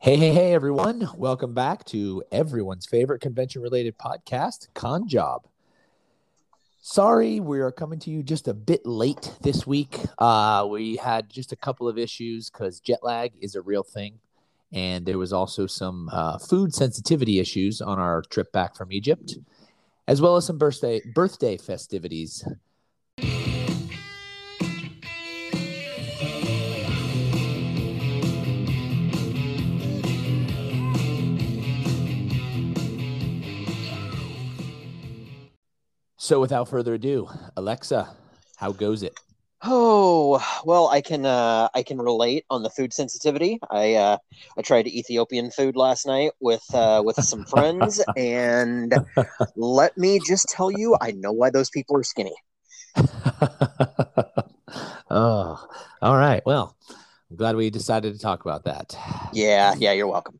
Hey, hey, hey, everyone. Welcome back to everyone's favorite convention related podcast, Con Job. Sorry, we are coming to you just a bit late this week. Uh, we had just a couple of issues because jet lag is a real thing. And there was also some uh, food sensitivity issues on our trip back from Egypt, as well as some birthday birthday festivities. So, without further ado, Alexa, how goes it? Oh well, I can uh, I can relate on the food sensitivity. I uh, I tried Ethiopian food last night with uh, with some friends, and let me just tell you, I know why those people are skinny. oh, all right. Well, I'm glad we decided to talk about that. Yeah, yeah, you're welcome.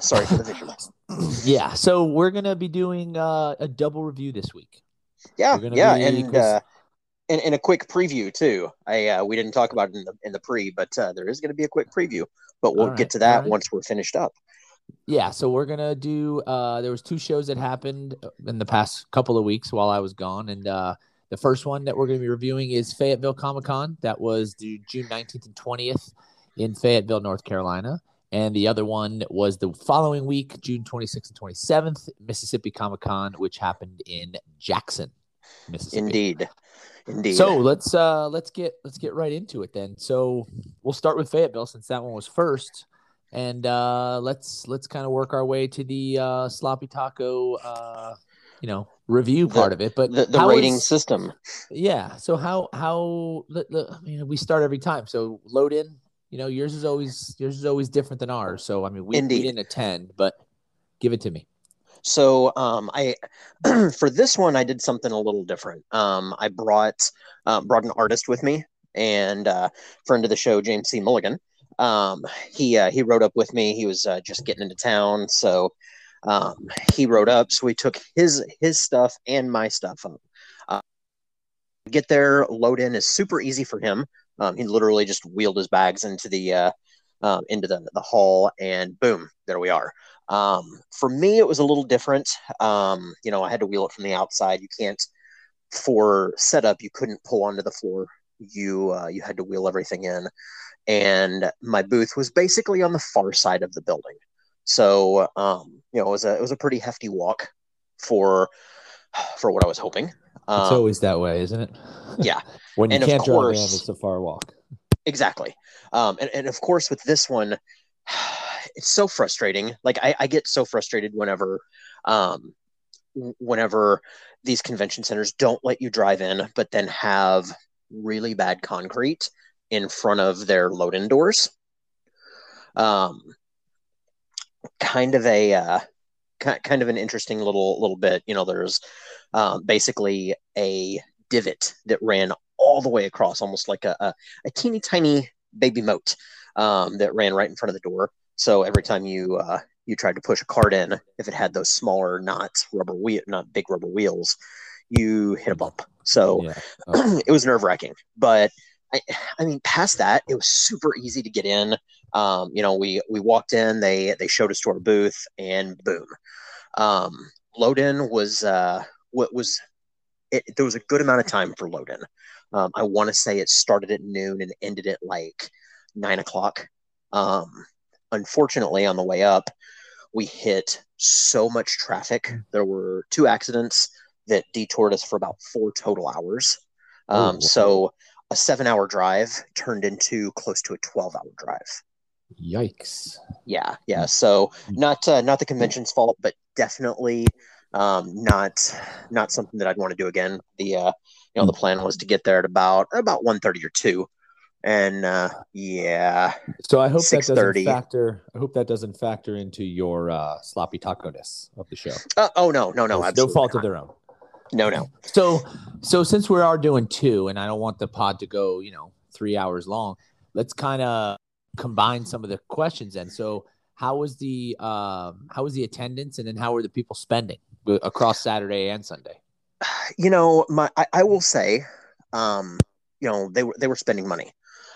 Sorry for the visuals. yeah, so we're gonna be doing uh, a double review this week. Yeah, yeah, and uh, and, and a quick preview too. I uh, we didn't talk about it in the in the pre, but uh, there is going to be a quick preview. But we'll right, get to that right. once we're finished up. Yeah, so we're gonna do. Uh, there was two shows that happened in the past couple of weeks while I was gone, and uh, the first one that we're gonna be reviewing is Fayetteville Comic Con. That was the June nineteenth and twentieth in Fayetteville, North Carolina. And the other one was the following week, June 26th and 27th, Mississippi Comic Con, which happened in Jackson, Mississippi. Indeed. Indeed. So let's uh let's get let's get right into it then. So we'll start with Fayetteville since that one was first. And uh let's let's kind of work our way to the uh sloppy taco uh you know review part the, of it but the, the rating is, system yeah so how how i mean we start every time so load in you know, yours is always yours is always different than ours. So I mean, we, we didn't attend, but give it to me. So um, I for this one I did something a little different. Um, I brought uh, brought an artist with me and uh, friend of the show James C. Mulligan. Um, he uh, he rode up with me. He was uh, just getting into town, so um, he rode up. So we took his his stuff and my stuff up. Uh, get there, load in is super easy for him. Um, he literally just wheeled his bags into the uh, um, into the the hall, and boom, there we are. Um, for me, it was a little different. Um, you know, I had to wheel it from the outside. You can't for setup. You couldn't pull onto the floor. You uh, you had to wheel everything in, and my booth was basically on the far side of the building. So um, you know, it was a it was a pretty hefty walk for for what I was hoping. Um, it's always that way, isn't it? Yeah. when you and can't course, drive it's a far walk. Exactly. Um, and, and of course, with this one, it's so frustrating. Like I, I get so frustrated whenever, um, whenever these convention centers don't let you drive in, but then have really bad concrete in front of their load-in doors. Um, kind of a uh, kind of an interesting little little bit. You know, there's um, basically a divot that ran all the way across, almost like a, a, a teeny tiny baby moat um, that ran right in front of the door. So every time you uh, you tried to push a cart in, if it had those smaller, not rubber wheel, not big rubber wheels, you hit a bump. So yeah. oh. it was nerve wracking. But I, I mean, past that, it was super easy to get in. Um, you know, we we walked in, they they showed us to our booth, and boom, um, load in was uh, what was it, there was a good amount of time for load in. Um, I want to say it started at noon and ended at like nine o'clock. Um, unfortunately, on the way up, we hit so much traffic. Mm. There were two accidents that detoured us for about four total hours. Um, so a seven hour drive turned into close to a 12 hour drive. Yikes. Yeah. Yeah. So not, uh, not the convention's fault, but definitely um, not not something that I'd want to do again. The uh, you know the plan was to get there at about about one thirty or two, and uh, yeah. So I hope that doesn't factor. I hope that doesn't factor into your uh, sloppy taco ness of the show. Uh, oh no, no, no, no fault not. of their own. No, no. So so since we are doing two, and I don't want the pod to go you know three hours long, let's kind of combine some of the questions. And so how was the um, how was the attendance, and then how were the people spending? across Saturday and Sunday? You know, my I, I will say, um, you know, they were they were spending money.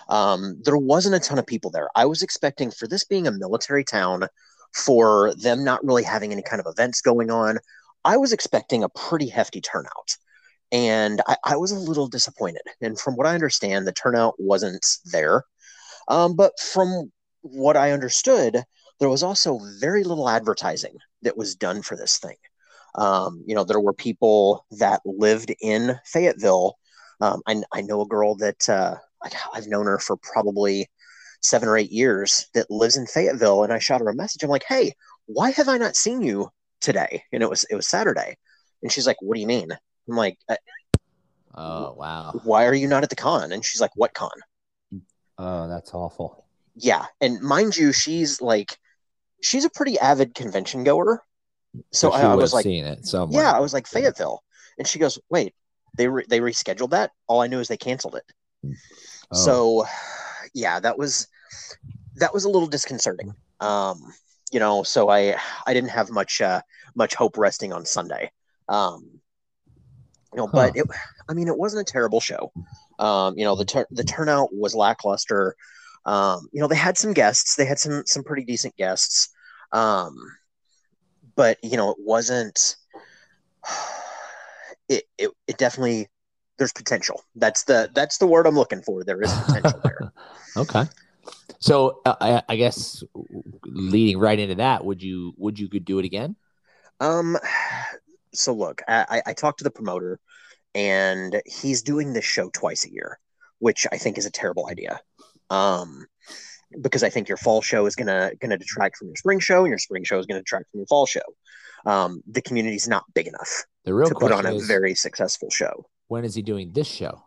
Um, there wasn't a ton of people there. I was expecting for this being a military town, for them not really having any kind of events going on, I was expecting a pretty hefty turnout. And I, I was a little disappointed. And from what I understand, the turnout wasn't there. Um, but from what I understood, there was also very little advertising that was done for this thing. Um, you know, there were people that lived in Fayetteville. Um, I, I, know a girl that uh, I've known her for probably seven or eight years that lives in Fayetteville, and I shot her a message. I'm like, "Hey, why have I not seen you today?" And it was it was Saturday, and she's like, "What do you mean?" I'm like, uh, "Oh wow, why are you not at the con?" And she's like, "What con?" Oh, that's awful. Yeah, and mind you, she's like, she's a pretty avid convention goer. So, so I, I, was like, seeing it somewhere. Yeah, I was like Fayetteville, and she goes, "Wait, they re- they rescheduled that? All I knew is they canceled it." Oh. So, yeah, that was that was a little disconcerting. Um, you know, so I I didn't have much uh, much hope resting on Sunday. Um, you know, huh. but it, I mean, it wasn't a terrible show. Um, you know, the tur- the turnout was lackluster. Um, you know, they had some guests. They had some some pretty decent guests. Um, but you know, it wasn't. It, it it definitely there's potential. That's the that's the word I'm looking for. There is potential there. okay. So uh, I, I guess leading right into that, would you would you could do it again? Um. So look, I, I talked to the promoter, and he's doing this show twice a year, which I think is a terrible idea. Um, because I think your fall show is gonna gonna detract from your spring show, and your spring show is gonna detract from your fall show. Um, the community's not big enough the real to put on a is, very successful show. When is he doing this show?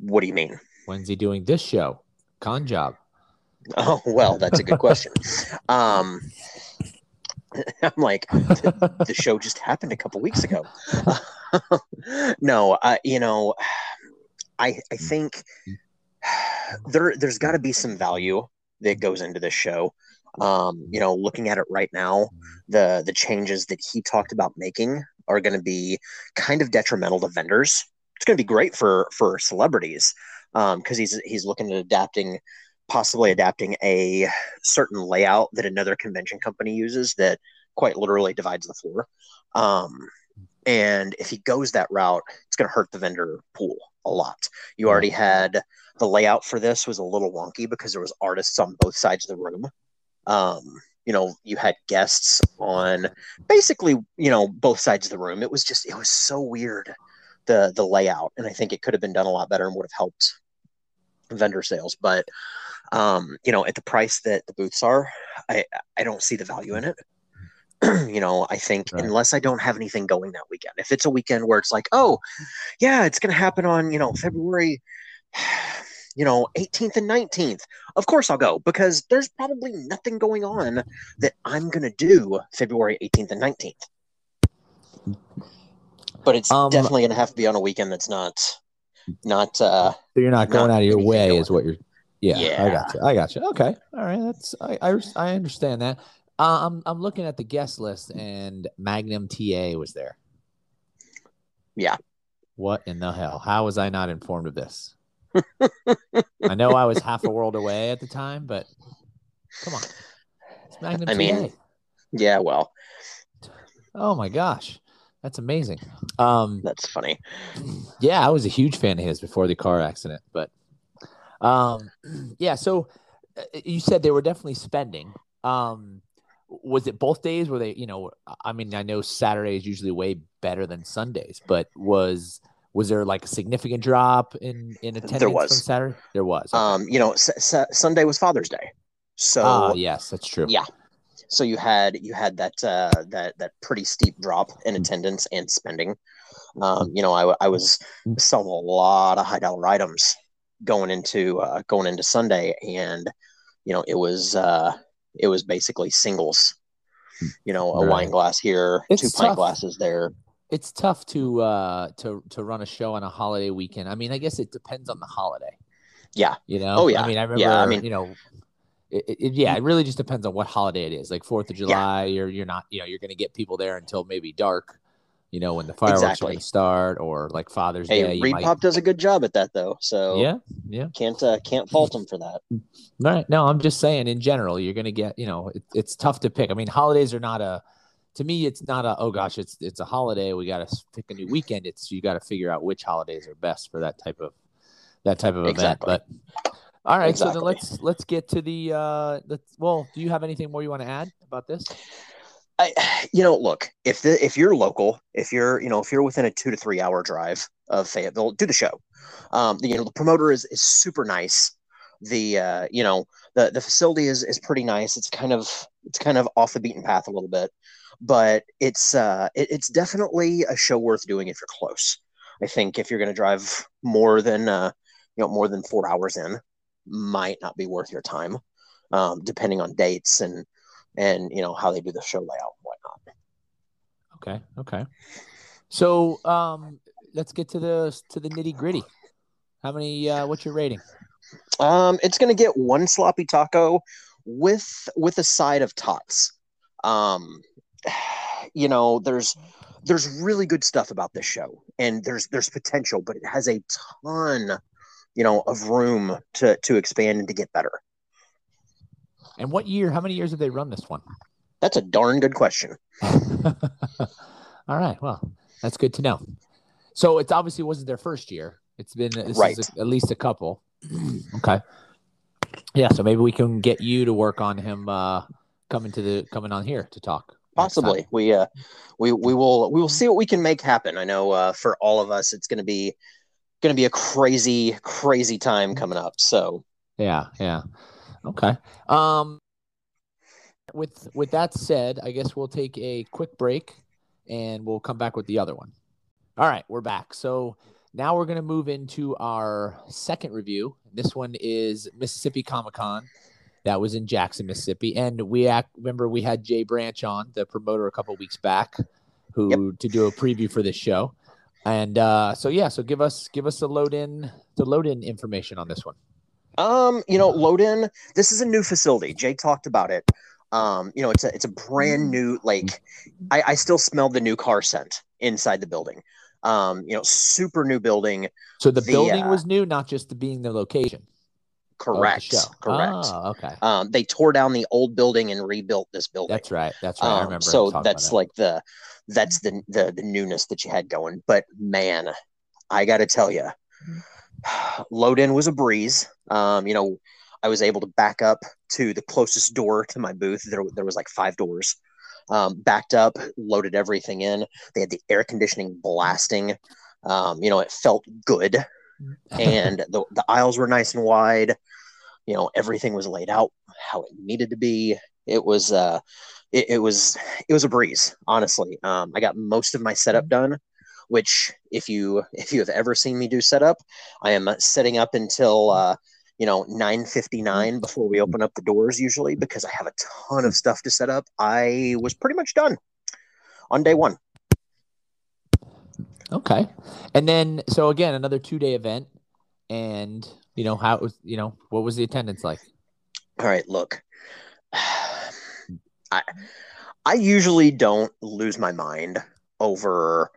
What do you mean? When's he doing this show? Con job. Oh well, that's a good question. um, I'm like, the show just happened a couple weeks ago. no, uh, you know, I I think there there's got to be some value that goes into this show. Um, you know, looking at it right now, the the changes that he talked about making are going to be kind of detrimental to vendors. It's going to be great for for celebrities because um, he's he's looking at adapting, possibly adapting a certain layout that another convention company uses that quite literally divides the floor. Um, and if he goes that route, it's going to hurt the vendor pool a lot. You already had the layout for this was a little wonky because there was artists on both sides of the room. Um, you know, you had guests on basically, you know, both sides of the room. It was just, it was so weird the the layout, and I think it could have been done a lot better and would have helped vendor sales. But um, you know, at the price that the booths are, I I don't see the value in it. you know, I think right. unless I don't have anything going that weekend, if it's a weekend where it's like, oh, yeah, it's going to happen on, you know, February, you know, 18th and 19th, of course I'll go because there's probably nothing going on that I'm going to do February 18th and 19th. But it's um, definitely going to have to be on a weekend that's not, not, uh, so you're not going not out of your way, is what you're, yeah, yeah, I got you. I got you. Okay. All right. That's, I, I, I understand that. Uh, I'm I'm looking at the guest list, and Magnum TA was there. Yeah. What in the hell? How was I not informed of this? I know I was half a world away at the time, but come on, it's Magnum I TA. mean, yeah. Well. Oh my gosh, that's amazing. Um, that's funny. Yeah, I was a huge fan of his before the car accident, but um, yeah. So uh, you said they were definitely spending. Um, was it both days were they you know i mean i know saturday is usually way better than sundays but was was there like a significant drop in in attendance there was. from saturday there was okay. um you know s- s- sunday was father's day so ah, yes that's true yeah so you had you had that uh that that pretty steep drop in mm-hmm. attendance and spending um you know i, I was mm-hmm. selling a lot of high dollar items going into uh going into sunday and you know it was uh it was basically singles. You know, a right. wine glass here, it's two tough. pint glasses there. It's tough to uh to to run a show on a holiday weekend. I mean, I guess it depends on the holiday. Yeah. You know. Oh yeah. I mean, I remember. Yeah, I mean, you know. It, it, yeah, it really just depends on what holiday it is. Like Fourth of July, yeah. you're you're not, you know, you're going to get people there until maybe dark. You know, when the fireworks Exactly. are going to start, or like Father's Hey, Day. Reed might- Pop does a good job at that though, so Yeah, yeah. can't uh, can't fault him for that. Right. No, I'm just saying in general, you're going to get, you know, it, it's tough to pick. I mean, holidays are not a, to me, it's not a, oh gosh, it's, it's a holiday. We got to pick a new weekend. It's, you got to figure out which holidays are best for that type of, that type of Exactly. event. But all right. So then let's, let's get to the, uh, let's, well, do you have anything more you want to add about this? I, you know, look if the if you're local, if you're you know if you're within a two to three hour drive of Fayetteville, do the show. Um, you know, the promoter is is super nice. The uh, you know the the facility is is pretty nice. It's kind of it's kind of off the beaten path a little bit, but it's uh it, it's definitely a show worth doing if you're close. I think if you're going to drive more than uh you know more than four hours in, might not be worth your time, um, depending on dates and and you know how they do the show layout and whatnot. Okay. Okay. So, um, let's get to the, to the nitty gritty. How many, uh, what's your rating? Um, it's gonna get one sloppy taco with with a side of tots. Um, you know, there's there's really good stuff about this show, and there's there's potential, but it has a ton, you know, of room to to expand and to get better. And what year, how many years have they run this one? That's a darn good question. All right. Well, that's good to know. So it's obviously wasn't their first year. It's been this Right. is a- at least a couple. okay. Yeah. So maybe we can get you to work on him uh, coming to the coming on here to talk. Possibly, we uh, we we will we will see what we can make happen. I know uh, for all of us, it's gonna be gonna be a crazy crazy time coming up. So Yeah. Yeah. Okay. Um. With with that said, I guess we'll take a quick break, and we'll come back with the other one. All right, we're back. So now we're going to move into our second review. This one is Mississippi Comic Con. That was in Jackson, Mississippi, and we act, remember we had Jay Branch on, the promoter, a couple weeks back, who to do a preview for this show. And uh, so yeah, so give us give us the load in the load in information on this one. Um, you know, load in. This is a new facility. Jay talked about it. Um, you know, it's a it's a brand new. Like, I, I still smell the new car scent inside the building. Um, you know, super new building. So the, The, building uh, was new, not just the being the location. of the Correct. Correct. Oh, okay. Um, they tore down the old building and rebuilt this building. That's right. That's right. I Um, remember. so that's that. like the that's the, the the newness that you had going. But man, I got to tell you, load in was a breeze. Um, you know, I was able to back up to the closest door to my booth. There there was like five doors. Um, backed up, loaded everything in. They had the air conditioning blasting. Um, you know, it felt good, and the the aisles were nice and wide. You know, everything was laid out how it needed to be. It was uh it, it was it was a breeze honestly um, i got most of my setup done which if you if you have ever seen me do setup i am setting up until uh, you know 9.59 before we open up the doors usually because i have a ton of stuff to set up i was pretty much done on day one Okay. And then, so again, another two day event. And, you know, how it was, you know, what was the attendance like? all right look i i usually don't lose my mind over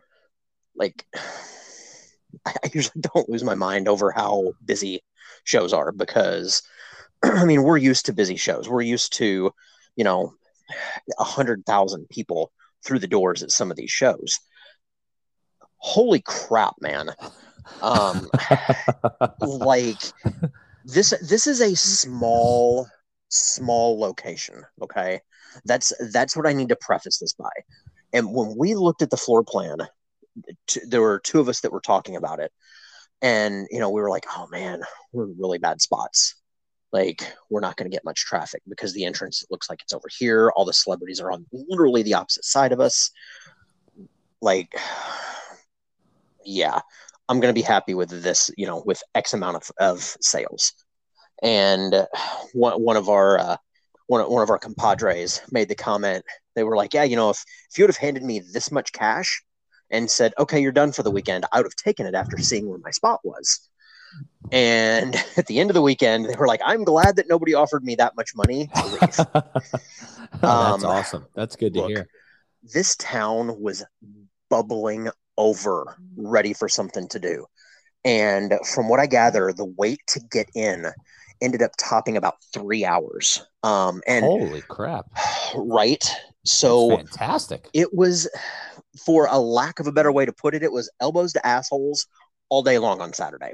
like i usually don't lose my mind over how busy shows are because i mean we're used to busy shows. We're used to you know a hundred thousand people through the doors at some of these shows. Holy crap man. Um like this this is a small small location okay? That's that's what i need to preface this by. And when we looked at the floor plan t- there were two of us that were talking about it. And you know we were like oh man we're in really bad spots. Like we're not going to get much traffic because the entrance looks like it's over here. All the celebrities are on literally the opposite side of us. Like yeah i'm going to be happy with this you know with x amount of, of sales. And one, one of our uh, one, one of our compadres made the comment. They were like yeah you know if, if you would have handed me this much cash and said okay you're done for the weekend i would have taken it after seeing where my spot was and at the end of the weekend they were like i'm glad that nobody offered me that much money Oh, that's Um, awesome. That's good to look, hear. this town was bubbling over, ready for something to do. And from what I gather, the wait to get in ended up topping about three hours. Um, and holy crap! Right. So fantastic. it was, for a lack of a better way to put it, it was elbows to assholes all day long on Saturday.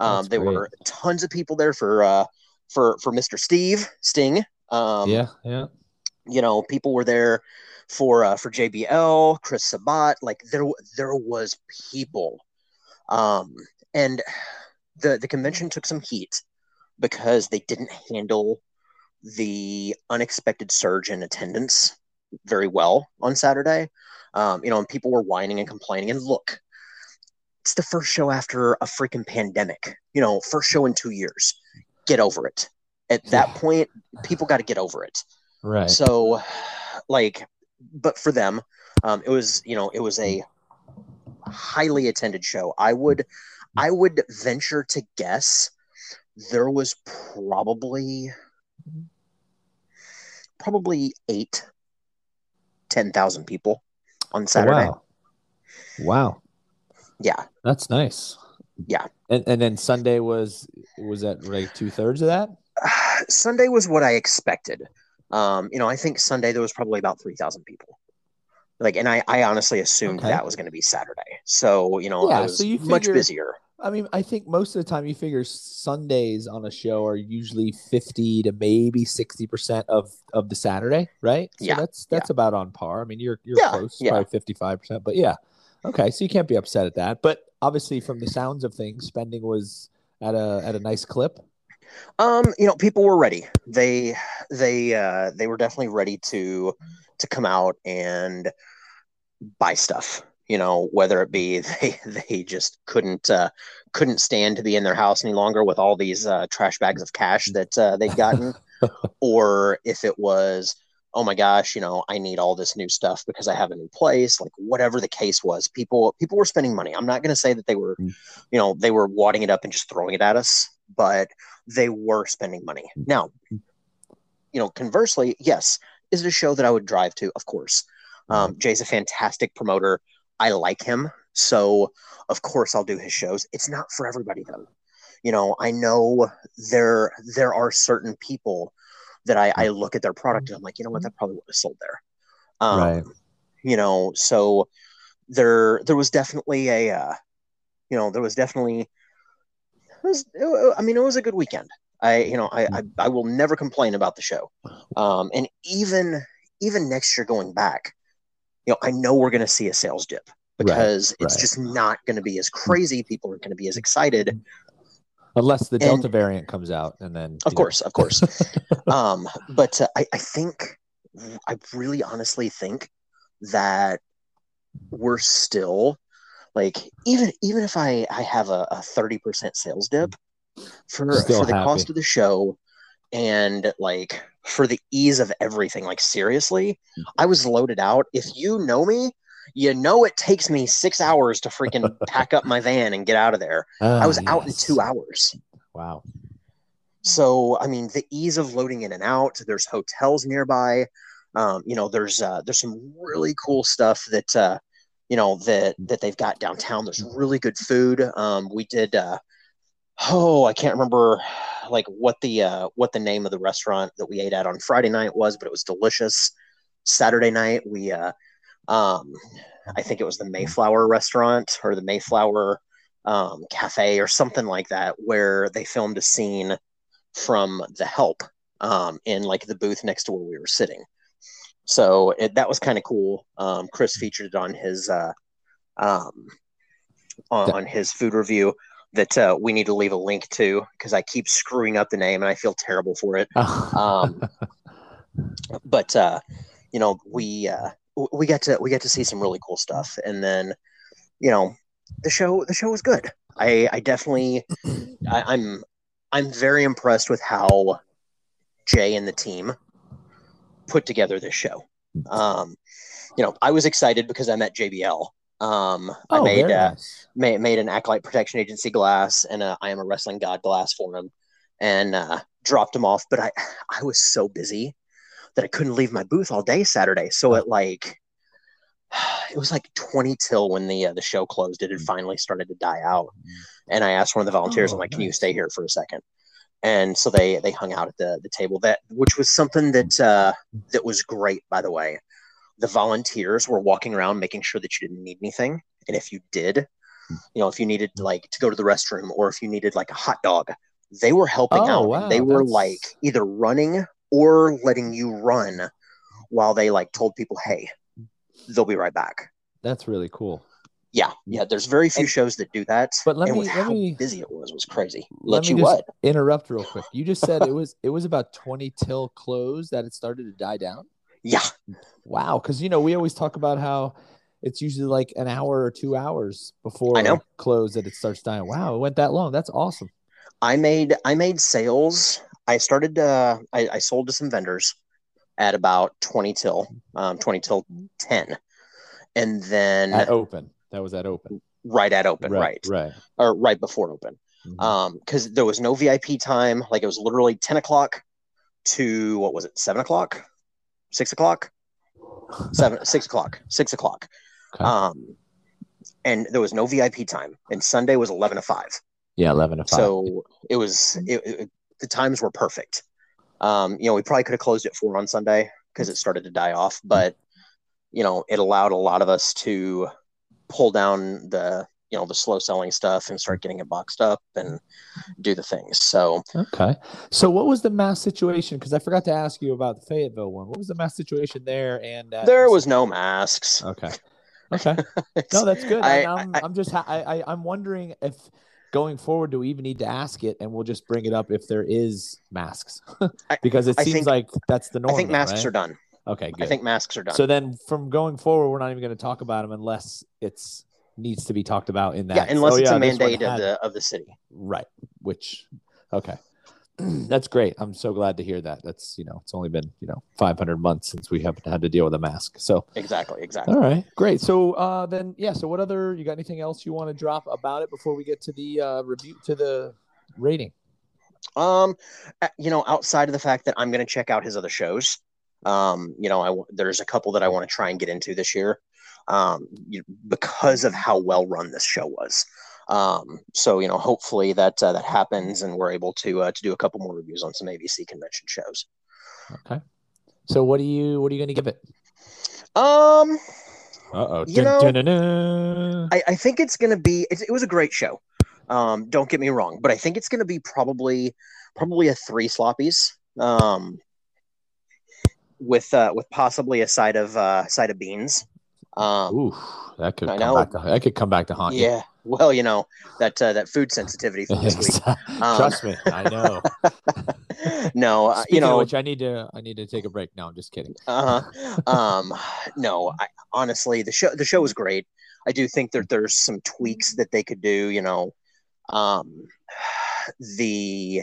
Um, there great. were tons of people there for uh, for for Mr. Steve Sting. Um, yeah, yeah. you know, people were there for uh, for JBL, Chris Sabat. Like there there was people, um, and the the convention took some heat because they didn't handle the unexpected surge in attendance very well on Saturday. Um, you know, and people were whining and complaining. And look, it's the first show after a freaking pandemic. You know, first show in two years. Get over it. At that Yeah. point, people got to get over it. Right. So, like, but for them, um, it was you know it was a highly attended show. I would I would venture to guess there was probably probably eight ten thousand people on Oh, Saturday. wow. Wow. Yeah, That's nice. Yeah. And and then Sunday was was that like two thirds of that? Sunday was what I expected. Um, you know, I think Sunday there was probably about three thousand people. Like, and I, I honestly assumed Okay. that was going to be Saturday. So, you know, Yeah, I was so you much busier. I mean, I think most of the time you figure Sundays on a show are usually fifty to maybe sixty percent of of the Saturday, right? So Yeah, that's that's about on par. I mean, you're you're Yeah, close, yeah. probably fifty five percent, but yeah, okay. So you can't be upset at that. But obviously, from the sounds of things, spending was at a at a nice clip. Um, you know, people were ready. They they uh they were definitely ready to to come out and buy stuff. You know, whether it be they they just couldn't uh couldn't stand to be in their house any longer with all these uh trash bags of cash that uh, they'd gotten, or if it was oh my gosh, you know, I need all this new stuff because I have a new place, like whatever the case was, people people were spending money. I'm not going to say that they were, Mm. you know, they were wadding it up and just throwing it at us, but they were spending money. Now, you know, conversely, yes, is it a show that I would drive to? Of course. Um, Jay's a fantastic promoter. I like him, so of course I'll do his shows. It's not for everybody though. You know, I know there there are certain people that I, I look at their product and I'm like, you know what, that probably would have sold there. Um, Right. You know, so there there was definitely a uh, you know there was definitely it was it, I mean it was a good weekend. I you know I, I I will never complain about the show. Um, and even even next year going back, you know I know we're going to see a sales dip because it's right. just not going to be as crazy. People aren't going to be as excited. Unless the And- Delta variant comes out, and then Of you know. course, of course. um, but uh, I, I think I really honestly think that we're still like even even if I I have a, a 30% sales dip for Still for the happy. cost of the show and like for the ease of everything like seriously I was loaded out if you know me you know it takes me 6 hours to freaking pack up my van and get out of there I Ah, was out in 2 hours Wow. so I mean, the ease of loading in and out. There's hotels nearby. Um, you know, there's uh, there's some really cool stuff that uh, you know that that they've got downtown. There's really good food. Um, we did. Uh, oh, I can't remember like what the uh, what the name of the restaurant that we ate at on Friday night was, but it was delicious. Saturday night we uh, um, I think it was the Mayflower restaurant or the Mayflower um, cafe or something like that, where they filmed a scene from The Help um, in like the booth next to where we were sitting. So it, that was kind of cool. Um, Chris featured it on his uh, um, on, on his food review that uh, we need to leave a link to because I keep screwing up the name and I feel terrible for it. Um, but uh, you know, we uh, we got to we got to see some really cool stuff, and then you know, the show the show was good. I I definitely I, I'm I'm very impressed with how Jay and the team put together this show. Um, you know, I was excited because I met JBL. Um, I oh, made very uh, nice. made, made an acolyte protection agency glass and a I am a wrestling god glass for him and uh, dropped him off. But I I was so busy that I couldn't leave my booth all day Saturday. So it like it was like 20 till when the uh, the show closed. It had Mm. finally started to die out, and I asked one of the volunteers, Oh, I'm like, "Can you stay here for a second? And so they they hung out at the the table that which was something that uh, that was great, by the way. The volunteers were walking around making sure that you didn't need anything, and if you did, you know, if you needed hmm. like to go to the restroom or if you needed like a hot dog, they were helping Oh, out. wow, they were that's- like either running or letting you run while they like told people, "Hey, they'll be right back." That's really cool. Yeah, yeah. There's very few And- shows that do that. But let and me- let how me- busy it was was crazy. let Let, me you what? Interrupt real quick. You just said it was it was about 20 till close that it started to die down. Yeah, Wow, because you know we always talk about how it's usually like an hour or two hours before I know. close that it starts dying. Wow, it went that long. That's awesome. I made I made sales. I started. Uh, I, I sold to some vendors at about twenty till um, twenty till ten, and then At open, that was at open. right at open, right, right. or right before open. Mhm. um because there was no vip time like it was literally 10 o'clock to what was it 7 o'clock 6 o'clock 7 6 o'clock 6 o'clock Okay. um and there was no vip time and sunday was 11 to 5 yeah, eleven to five. so it was it, it, the times were perfect um you know we probably could have closed at 4 on sunday because it started to die off but you know it allowed a lot of us to pull down the you know the slow selling stuff and start getting it boxed up and do the things so okay. So what was the mass situation? Because I forgot to ask you about the Fayetteville one. What was the mass situation there? And at- there was no masks okay. Okay. No, that's good. I- I, I'm, I'm just, ha- I, I, I'm wondering if going forward, do we even need to ask it, and we'll just bring it up if there is masks, because it I seems think- like that's the norm. i think masks right? are done Okay, good. i think masks are done so. Then from going forward, we're not even going to talk about them unless it's needs to be talked about in that. yeah unless oh, it's yeah, a mandate of the of the city right. Which, okay, that's great. I'm so glad to hear that. That's you know, it's only been you know 500 months since we haven't had to deal with a mask. So exactly exactly all right, great. So uh, then, yeah. So what other? You got anything else you want to drop about it before we get to the uh, review to the rating? Um, you know, outside of the fact that I'm going to check out his other shows, um, you know, I there's a couple that I want to try and get into this year, um, you, because of how well run this show was. Um, so you know, hopefully that uh, that happens and we're able to uh, to do a couple more reviews on some ABC convention shows. Okay. So what do you what are you going to give it? Um, Uh oh. You know- I, I think it's going to be. It, it was a great show. Um, don't get me wrong, but I think it's going to be probably probably a three sloppies. Um, with uh, with possibly a side of uh, side of beans. Um, Ooh, that could I come know. back to that could come back to haunt you. yeah. Well, you know that uh, that food sensitivity week. Um, Trust me, I know. no, uh, you know. which, I need to I need to take a break. No, I'm just kidding. uh-huh. um, no, I, honestly, the show the show was great. I do think that there's some tweaks that they could do. You know, um, the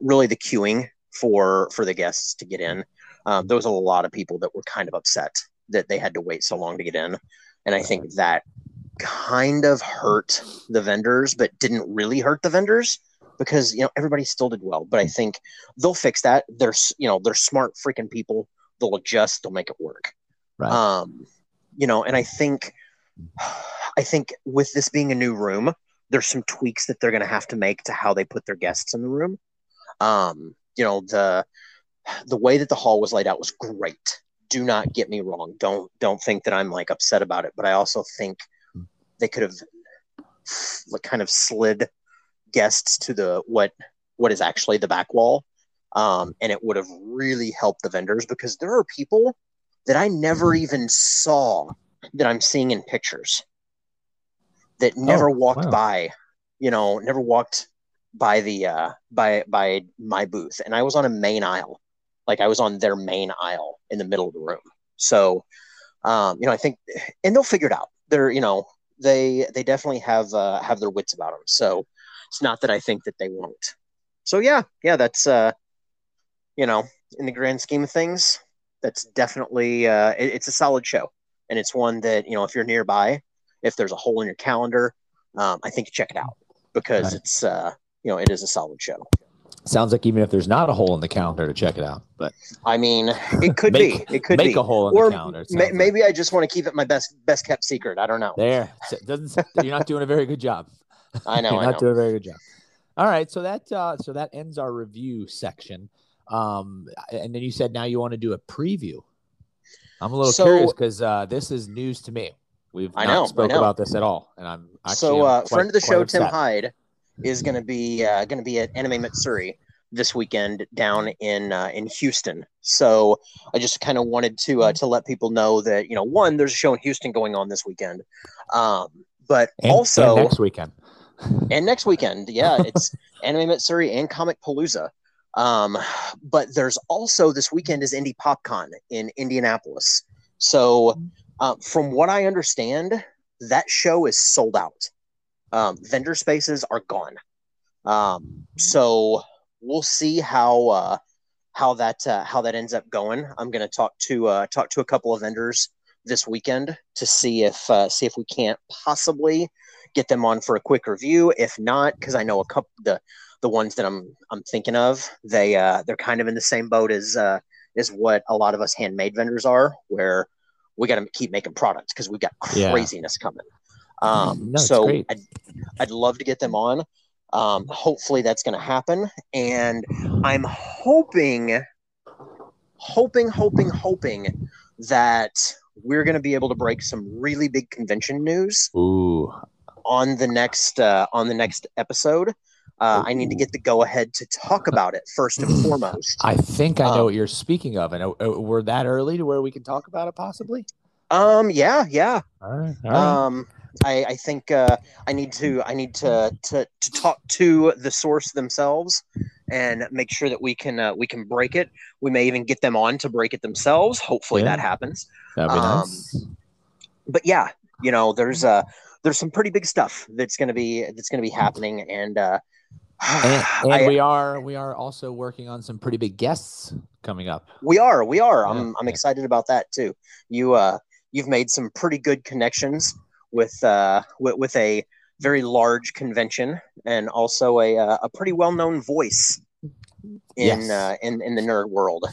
really the queuing for for the guests to get in. Um, there was a lot of people that were kind of upset that they had to wait so long to get in, and I think that kind of hurt the vendors, but didn't really hurt the vendors because you know everybody still did well. But I think they'll fix that. They're you know they're smart freaking people. They'll adjust. They'll make it work. Right. Um, you know, and I think I think with this being a new room, there's some tweaks that they're going to have to make to how they put their guests in the room. Um, you know the the way that the hall was laid out was great. Do not get me wrong. Don't don't think that I'm like upset about it, but I also think they could have like kind of slid guests to the what what is actually the back wall, um, and it would have really helped the vendors because there are people that I never even saw that I'm seeing in pictures that never walked wow. by, you know, never walked by the uh by by my booth and I was on a main aisle. Like I was on their main aisle in the middle of the room. So um, you know, I think and they'll figure it out. They're, you know, they they definitely have uh have their wits about them. So it's not that I think that they won't. So yeah, yeah, that's uh you know, in the grand scheme of things, that's definitely uh it- it's a solid show. And it's one that, you know, if you're nearby, if there's a hole in your calendar, um, I think you check it out because Right. it's uh you know, it is a solid show. Sounds like even if there's not a hole in the calendar to check it out, but I mean, it could Make- be. It could make be. a hole in or the calendar. ma- like. maybe I just want to keep it my best best kept secret. I don't know. there. So doesn't you're not doing a very good job. I know. You're I not know. doing a very good job. All right, so that uh, so that ends our review section. Um, and then you said now you want to do a preview. I'm a little So- curious because uh, this is news to me. We've I not know, I know. about this at all, and I'm actually so, I'm uh, quite- friend of the show, Tim upset. Hyde, is going to be uh, going to be at Anime Matsuri this weekend down in uh, in Houston. So I just kind of wanted to uh, to let people know that you know one, there's a show in Houston going on this weekend, um, but And- also and next weekend. and next weekend, yeah, it's Anime Matsuri and Comicpalooza. Um, but there's also this weekend is Indy PopCon in Indianapolis. So, uh, from what I understand, that show is sold out. Um, vendor spaces are gone. Um, so we'll see how uh, how that uh, how that ends up going. I'm going to talk to uh, talk to a couple of vendors this weekend to see if uh, see if we can't possibly get them on for a quick review. If not, because I know a couple the the ones that I'm I'm thinking of, they uh, they're kind of in the same boat as uh, as what a lot of us handmade vendors are, where we got to keep making products because we got Yeah. craziness coming. Um, No, so great. I'd, I'd love to get them on. Um, hopefully that's going to happen, and I'm hoping, hoping, hoping, hoping that we're going to be able to break some really big convention news Ooh, on the next uh, on the next episode. Uh, I need to get the go ahead to talk about it first and foremost. I think I know Um, what you're speaking of, and uh, uh, we're that early to where we can talk about it, possibly. Um, yeah, yeah. All right, all right. Um, I, I think uh, I need to I need to, to to talk to the source themselves and make sure that we can uh, we can break it. We may even get them on to break it themselves. Hopefully Yeah. that happens. That'd be um, nice. But yeah, you know, there's uh there's some pretty big stuff that's gonna be that's gonna be happening, and uh, And, and I- we are we are also working on some pretty big guests coming up. We are, we are. Yeah, I'm I'm excited about that too. You uh you've made some pretty good connections with uh with, with a very large convention and also a uh, a pretty well known voice in Yes. uh in, in the nerd world.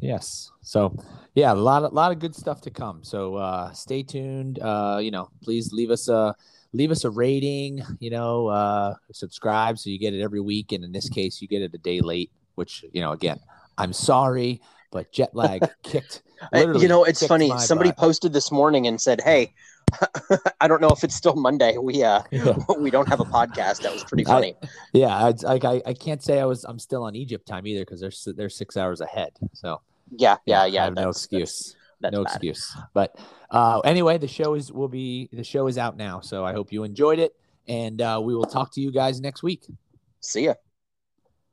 Yes. So yeah, a lot of lot of good stuff to come. So uh, stay tuned. Uh, you know, please leave us a leave us a rating. You know, uh, subscribe so you get it every week. And in this case, you get it a day late. Which you know, again, I'm sorry, but jet lag kicked. You know, it's funny. Somebody butt. posted this morning and said, "Hey, I don't know if it's still Monday. We uh Yeah. we don't have a podcast." That was pretty I- funny. Yeah, it's like I, I can't say I was I'm still on Egypt time either because they're they're six hours ahead. So yeah, yeah, yeah. I have no excuse. That's, no bad. excuse. But uh, anyway, the show is will be the show is out now, so I hope you enjoyed it, and uh, we will talk to you guys next week. See ya.